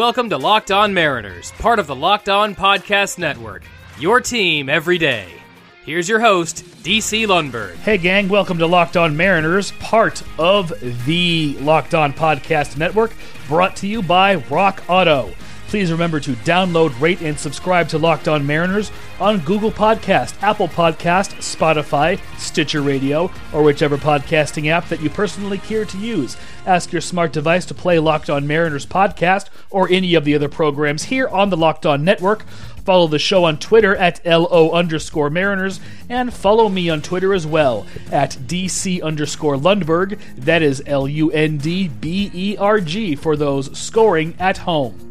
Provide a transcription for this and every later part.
Welcome to Locked On Mariners, part of the Locked On Podcast Network. Your team every day. Here's your host, DC Lundberg. Hey, gang, welcome to Locked On Mariners, part of the Locked On Podcast Network, brought to you by Rock Auto. Please remember to download, rate, and subscribe to Locked On Mariners on Google Podcast, Apple Podcast, Spotify, Stitcher Radio, or whichever podcasting app that you personally care to use. Ask your smart device to play Locked On Mariners podcast or any of the other programs here on the Locked On Network. Follow the show on Twitter at LO underscore Mariners and follow me on Twitter as well at DC underscore Lundberg. That is L U N D B E R G for those scoring at home.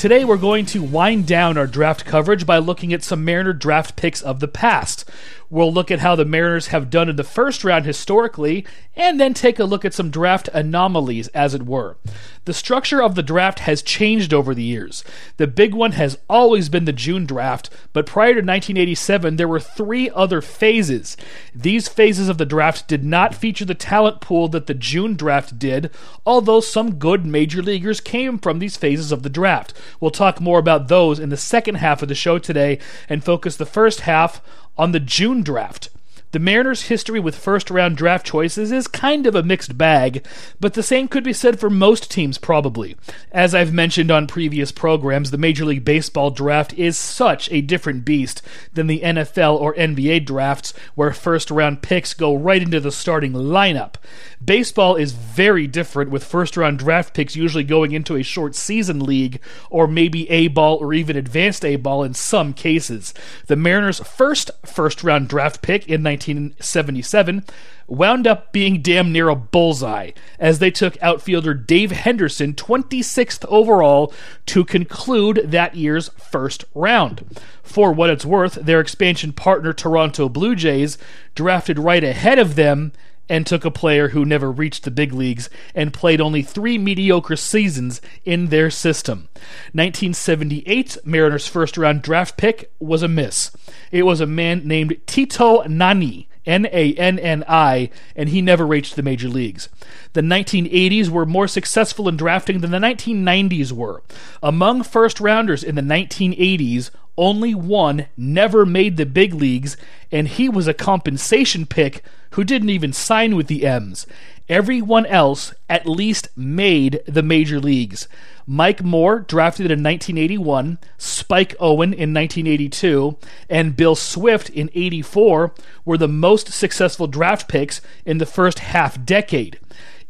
Today, we're going to wind down our draft coverage by looking at some Mariner draft picks of the past. We'll look at how the Mariners have done in the first round historically, and then take a look at some draft anomalies, as it were. The structure of the draft has changed over the years. The big one has always been the June draft, but prior to 1987, there were three other phases. These phases of the draft did not feature the talent pool that the June draft did, although some good major leaguers came from these phases of the draft. We'll talk more about those in the second half of the show today and focus the first half on the June draft. The Mariners' history with first round draft choices is kind of a mixed bag, but the same could be said for most teams, probably. As I've mentioned on previous programs, the Major League Baseball draft is such a different beast than the NFL or NBA drafts, where first round picks go right into the starting lineup. Baseball is very different, with first round draft picks usually going into a short season league, or maybe A ball or even advanced A ball in some cases. The Mariners' first first round draft pick in 19 1977 wound up being damn near a bullseye as they took outfielder Dave Henderson 26th overall to conclude that year's first round. For what it's worth, their expansion partner Toronto Blue Jays drafted right ahead of them and took a player who never reached the big leagues and played only three mediocre seasons in their system. 1978, Mariners' first round draft pick was a miss. It was a man named Tito Nanni. N A N N I, and he never reached the major leagues. The 1980s were more successful in drafting than the 1990s were. Among first rounders in the 1980s, only one never made the big leagues, and he was a compensation pick who didn't even sign with the M's. Everyone else at least made the major leagues. Mike Moore, drafted in 1981, Spike Owen in 1982, and Bill Swift in 84 were the most successful draft picks in the first half decade.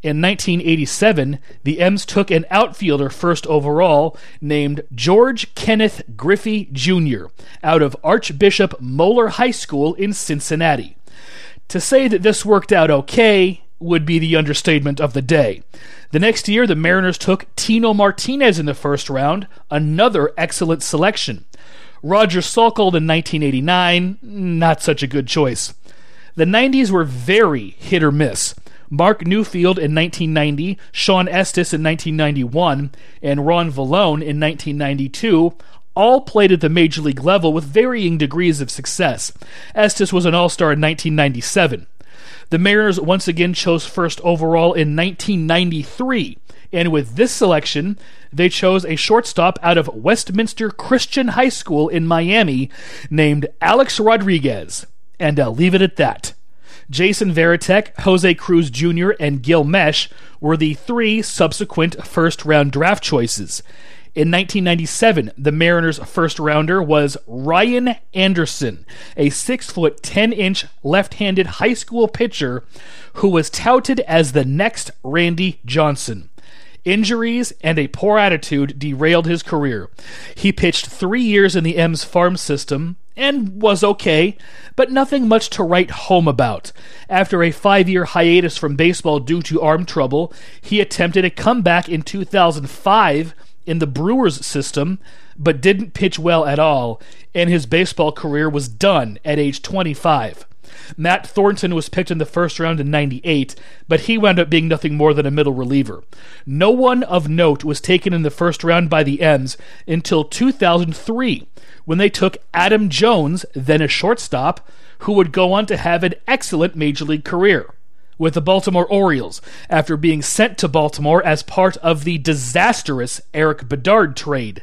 In 1987, the M's took an outfielder first overall named George Kenneth Griffey Jr. out of Archbishop Moeller High School in Cincinnati. To say that this worked out okay would be the understatement of the day. The next year, the Mariners took Tino Martinez in the first round, another excellent selection. Roger Sokol in 1989, not such a good choice. The 90s were very hit or miss. Marc Newfield in 1990, Shawn Estes in 1991, and Ron Villone in 1992 all played at the major league level with varying degrees of success. Estes was an all star in 1997. The Mariners once again chose first overall in 1993, and with this selection, they chose a shortstop out of Westminster Christian High School in Miami named Alex Rodriguez. And I'll leave it at that. Jason Varitek, Jose Cruz Jr., and Gil Meche were the three subsequent first round draft choices. In 1997, the Mariners' first rounder was Ryan Anderson, a 6 foot 10 inch left handed high school pitcher who was touted as the next Randy Johnson. Injuries and a poor attitude derailed his career. He pitched three years in the M's farm system and was okay, but nothing much to write home about. After a five year hiatus from baseball due to arm trouble, he attempted a comeback in 2005 in the Brewers system, but didn't pitch well at all, and his baseball career was done at age 25. Matt Thornton was picked in the first round in 98, but he wound up being nothing more than a middle reliever. No one of note was taken in the first round by the M's until 2003, when they took Adam Jones, then a shortstop, who would go on to have an excellent major league career. With the Baltimore Orioles after being sent to Baltimore as part of the disastrous Erik Bedard trade.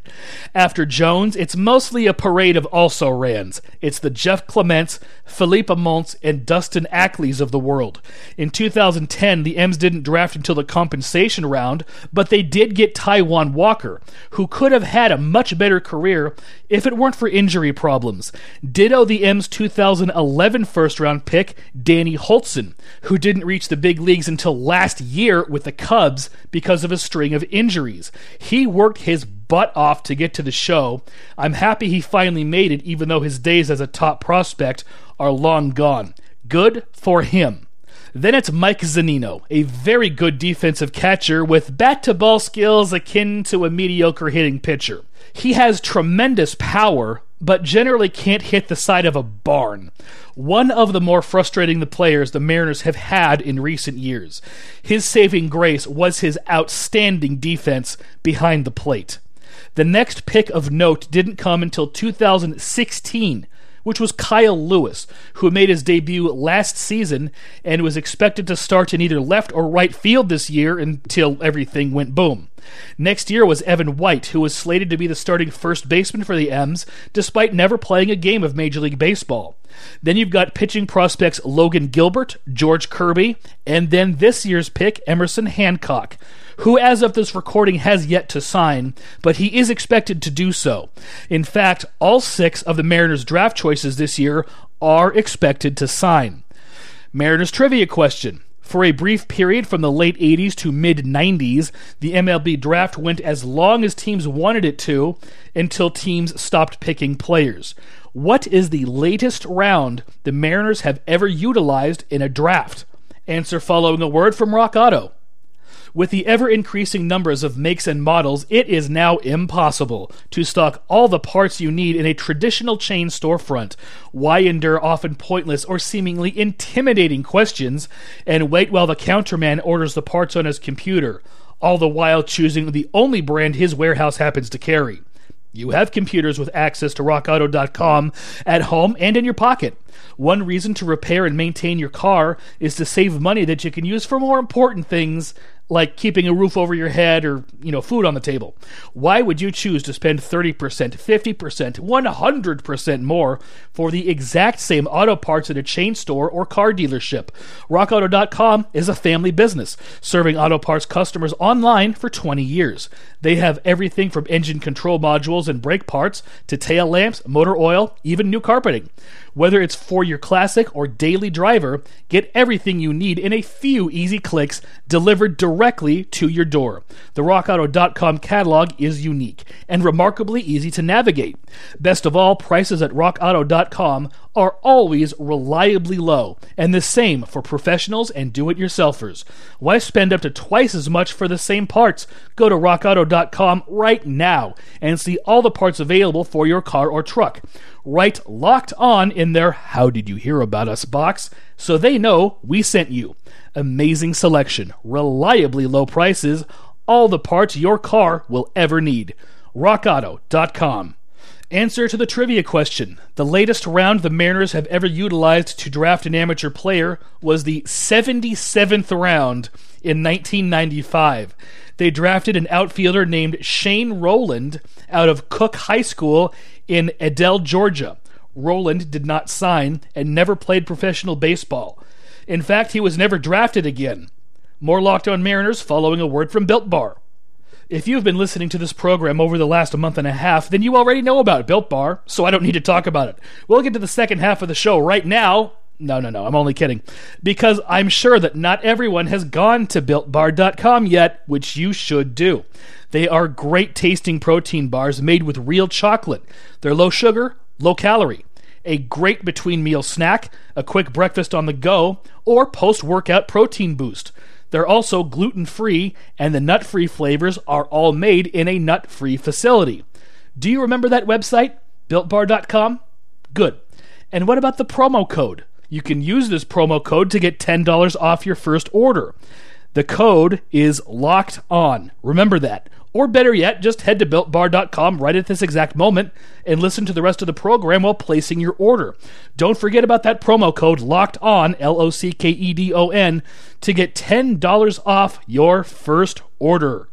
After Jones, it's mostly a parade of also rans. It's the Jeff Clements, Philippe Aumont, and Dustin Ackley's of the world. In 2010, the M's didn't draft until the compensation round, but they did get Taijuan Walker, who could have had a much better career if it weren't for injury problems. Ditto the M's 2011 first round pick, Danny Hultzen, who didn't reach the big leagues until last year with the Cubs because of a string of injuries. He worked his butt off to get to the show. I'm happy he finally made it, even though his days as a top prospect are long gone. Good for him. Then it's Mike Zunino, a very good defensive catcher with bat to ball skills akin to a mediocre hitting pitcher. He has tremendous power, but generally can't hit the side of a barn. One of the more frustrating the players the Mariners have had in recent years. His saving grace was his outstanding defense behind the plate. The next pick of note didn't come until 2016 which was Kyle Lewis, who made his debut last season and was expected to start in either left or right field this year until everything went boom. Next year was Evan White, who was slated to be the starting first baseman for the M's, despite never playing a game of Major League Baseball. Then you've got pitching prospects Logan Gilbert, George Kirby, and then this year's pick, Emerson Hancock who, as of this recording, has yet to sign, but he is expected to do so. In fact, all six of the Mariners' draft choices this year are expected to sign. Mariners trivia question. For a brief period from the late 80s to mid 90s, the MLB draft went as long as teams wanted it to until teams stopped picking players. What is the latest round the Mariners have ever utilized in a draft? Answer following a word from Rock Auto. With the ever increasing numbers of makes and models, it is now impossible to stock all the parts you need in a traditional chain storefront. Why endure often pointless or seemingly intimidating questions and wait while the counterman orders the parts on his computer, all the while choosing the only brand his warehouse happens to carry? You have computers with access to rockauto.com at home and in your pocket. One reason to repair and maintain your car is to save money that you can use for more important things like keeping a roof over your head or, you know, food on the table. Why would you choose to spend 30%, 50%, 100% more for the exact same auto parts at a chain store or car dealership? RockAuto.com is a family business, serving auto parts customers online for 20 years. They have everything from engine control modules and brake parts to tail lamps, motor oil, even new carpeting. Whether it's for your classic or daily driver, get everything you need in a few easy clicks delivered directly to your door. The RockAuto.com catalog is unique and remarkably easy to navigate. Best of all, prices at RockAuto.com are always reliably low, and the same for professionals and do it yourselfers. Why spend up to twice as much for the same parts? Go to rockauto.com right now and see all the parts available for your car or truck. Write locked on in their How Did You Hear About Us box so they know we sent you. Amazing selection, reliably low prices, all the parts your car will ever need. RockAuto.com. Answer to the trivia question. The latest round the Mariners have ever utilized to draft an amateur player was the 77th round in 1995. They drafted an outfielder named Shane Rowland out of Cook High School in Adel, Georgia. Roland did not sign and never played professional baseball. In fact, he was never drafted again. More Locked On Mariners following a word from Built Bar. If you've been listening to this program over the last month and a half, then you already know about Built Bar, so I don't need to talk about it. We'll get to the second half of the show right now. No, no, no, I'm only kidding. Because I'm sure that not everyone has gone to builtbar.com yet, which you should do. They are great tasting protein bars made with real chocolate. They're low sugar, low calorie. A great between meal snack, a quick breakfast on the go, or post workout protein boost. They're also gluten free, and the nut free flavors are all made in a nut free facility. Do you remember that website? BuiltBar.com? Good. And what about the promo code? You can use this promo code to get $10 off your first order. The code is locked on. Remember that. Or better yet, just head to builtbar.com right at this exact moment and listen to the rest of the program while placing your order. Don't forget about that promo code locked on, L O C K E D O N, to get $10 off your first order.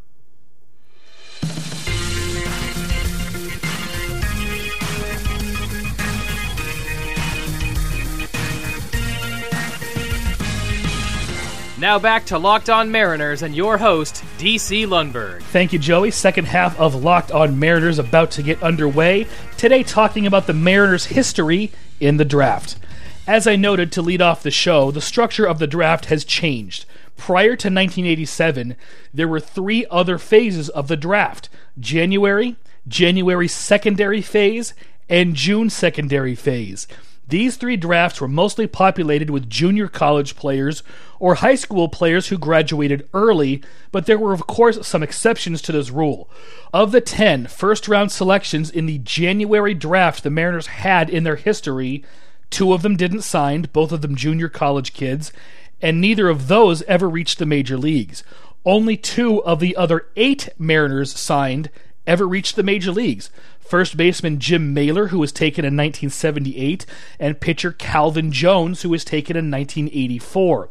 Now back to Locked On Mariners and your host, DC Lundberg. Thank you, Joey. Second half of Locked On Mariners about to get underway. Today, talking about the Mariners' history in the draft. As I noted to lead off the show, the structure of the draft has changed. Prior to 1987, there were three other phases of the draft January, January secondary phase, and June secondary phase. These three drafts were mostly populated with junior college players or high school players who graduated early, but there were, of course, some exceptions to this rule. Of the 10 first round selections in the January draft the Mariners had in their history, two of them didn't sign, both of them junior college kids, and neither of those ever reached the major leagues. Only two of the other eight Mariners signed ever reached the major leagues first baseman Jim Maler, who was taken in 1978, and pitcher Calvin Jones, who was taken in 1984.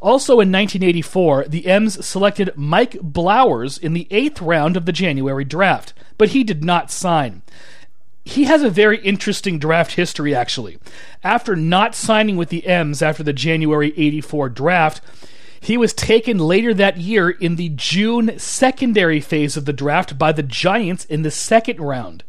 Also in 1984, the M's selected Mike Blowers in the eighth round of the January draft, but he did not sign he has a very interesting draft history, actually. After not signing with the M's after the January 84 draft, he was taken later that year in the June secondary phase of the draft by the Giants in the second round.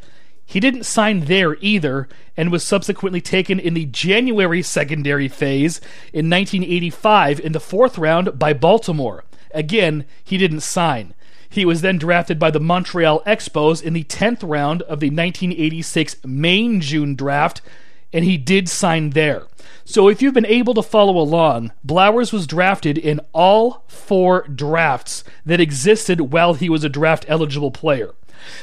He didn't sign there either and was subsequently taken in the January secondary phase in 1985 in the fourth round by Baltimore. Again, he didn't sign. He was then drafted by the Montreal Expos in the 10th round of the 1986 main June draft, and he did sign there. So if you've been able to follow along, Blowers was drafted in all four drafts that existed while he was a draft eligible player.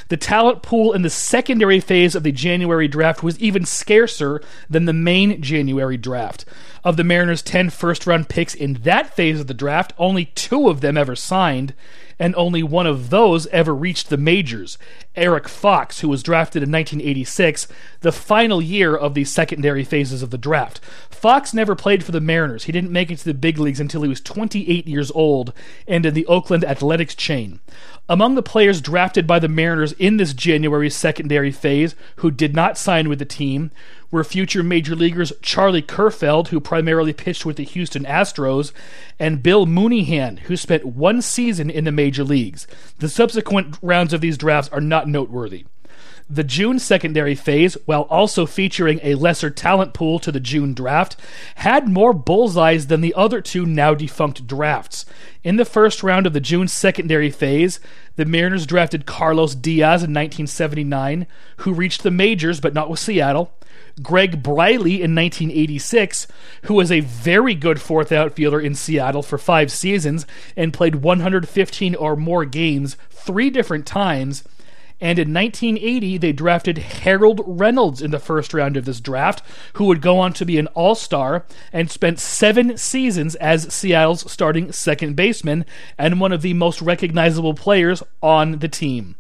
The talent pool in the secondary phase of the January draft was even scarcer than the main January draft. Of the Mariners' 10 first round picks in that phase of the draft, only two of them ever signed, and only one of those ever reached the majors. Eric Fox, who was drafted in 1986, the final year of the secondary phases of the draft. Fox never played for the Mariners. He didn't make it to the big leagues until he was 28 years old and in the Oakland Athletics chain. Among the players drafted by the Mariners in this January secondary phase who did not sign with the team were future major leaguers Charlie Kerfeld, who primarily pitched with the Houston Astros, and Bill Mooneyham, who spent one season in the major leagues. The subsequent rounds of these drafts are not noteworthy. The June secondary phase, while also featuring a lesser talent pool to the June draft, had more bullseyes than the other two now defunct drafts. In the first round of the June secondary phase, the Mariners drafted Carlos Diaz in 1979, who reached the majors but not with Seattle. Greg Briley in 1986, who was a very good fourth outfielder in Seattle for five seasons and played 115 or more games three different times. And in 1980, they drafted Harold Reynolds in the first round of this draft, who would go on to be an all star and spent seven seasons as Seattle's starting second baseman and one of the most recognizable players on the team.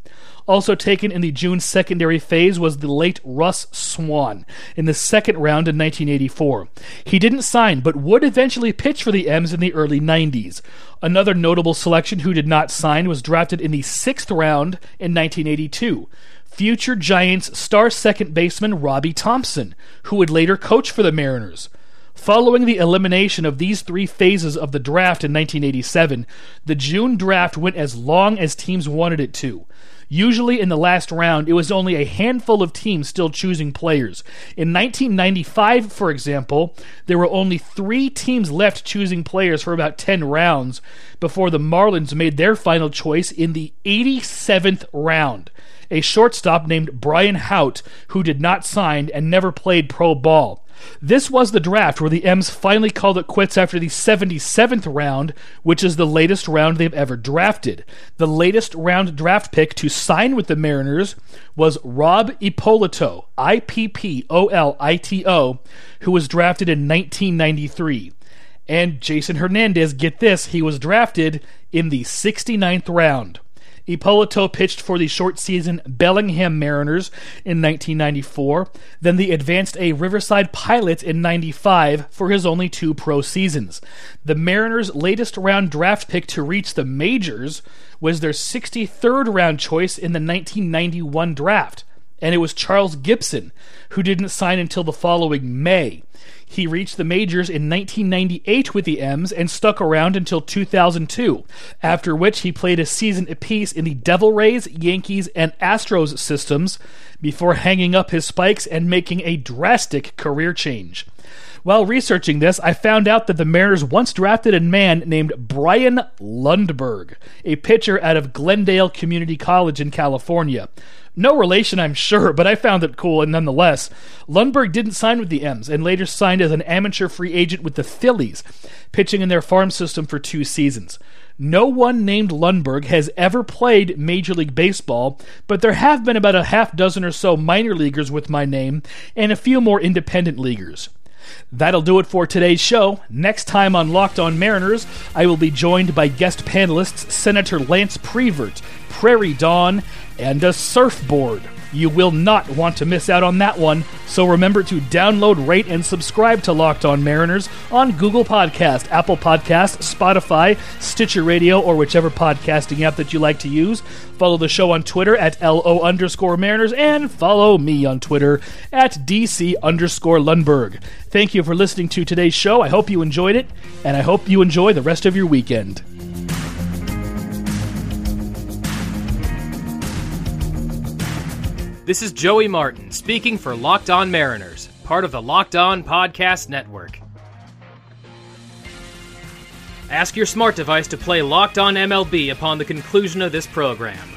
Also taken in the June secondary phase was the late Russ Swan in the second round in 1984. He didn't sign, but would eventually pitch for the M's in the early 90s. Another notable selection who did not sign was drafted in the sixth round in 1982 future Giants star second baseman Robby Thompson, who would later coach for the Mariners. Following the elimination of these three phases of the draft in 1987, the June draft went as long as teams wanted it to. Usually in the last round, it was only a handful of teams still choosing players. In 1995, for example, there were only three teams left choosing players for about 10 rounds before the Marlins made their final choice in the 87th round. A shortstop named Brian Hout, who did not sign and never played pro ball. This was the draft where the M's finally called it quits after the 77th round, which is the latest round they've ever drafted. The latest round draft pick to sign with the Mariners was Rob Ippolito, I P P O L I T O, who was drafted in 1993. And Jason Hernandez, get this, he was drafted in the 69th round. Ippolito pitched for the short season Bellingham Mariners in 1994, then the Advanced A Riverside Pilots in 95 for his only two pro seasons. The Mariners' latest round draft pick to reach the majors was their 63rd round choice in the 1991 draft, and it was Charles Gibson, who didn't sign until the following May. He reached the majors in 1998 with the M's and stuck around until 2002, after which he played a season apiece in the Devil Rays, Yankees, and Astros systems before hanging up his spikes and making a drastic career change. While researching this, I found out that the Mariners once drafted a man named Brian Lundberg, a pitcher out of Glendale Community College in California. No relation, I'm sure, but I found it cool, and nonetheless. Lundberg didn't sign with the M's and later signed as an amateur free agent with the Phillies, pitching in their farm system for two seasons. No one named Lundberg has ever played Major League Baseball, but there have been about a half dozen or so minor leaguers with my name and a few more independent leaguers. That'll do it for today's show. Next time on Locked On Mariners, I will be joined by guest panelists Senator Lance Prevert, Prairie Dawn, and a surfboard. You will not want to miss out on that one, so remember to download, rate, and subscribe to Locked On Mariners on Google Podcast, Apple Podcast, Spotify, Stitcher Radio, or whichever podcasting app that you like to use. Follow the show on Twitter at LO underscore Mariners, and follow me on Twitter at DC underscore Lundberg. Thank you for listening to today's show. I hope you enjoyed it, and I hope you enjoy the rest of your weekend. This is Joey Martin speaking for Locked On Mariners, part of the Locked On Podcast Network. Ask your smart device to play Locked On MLB upon the conclusion of this program.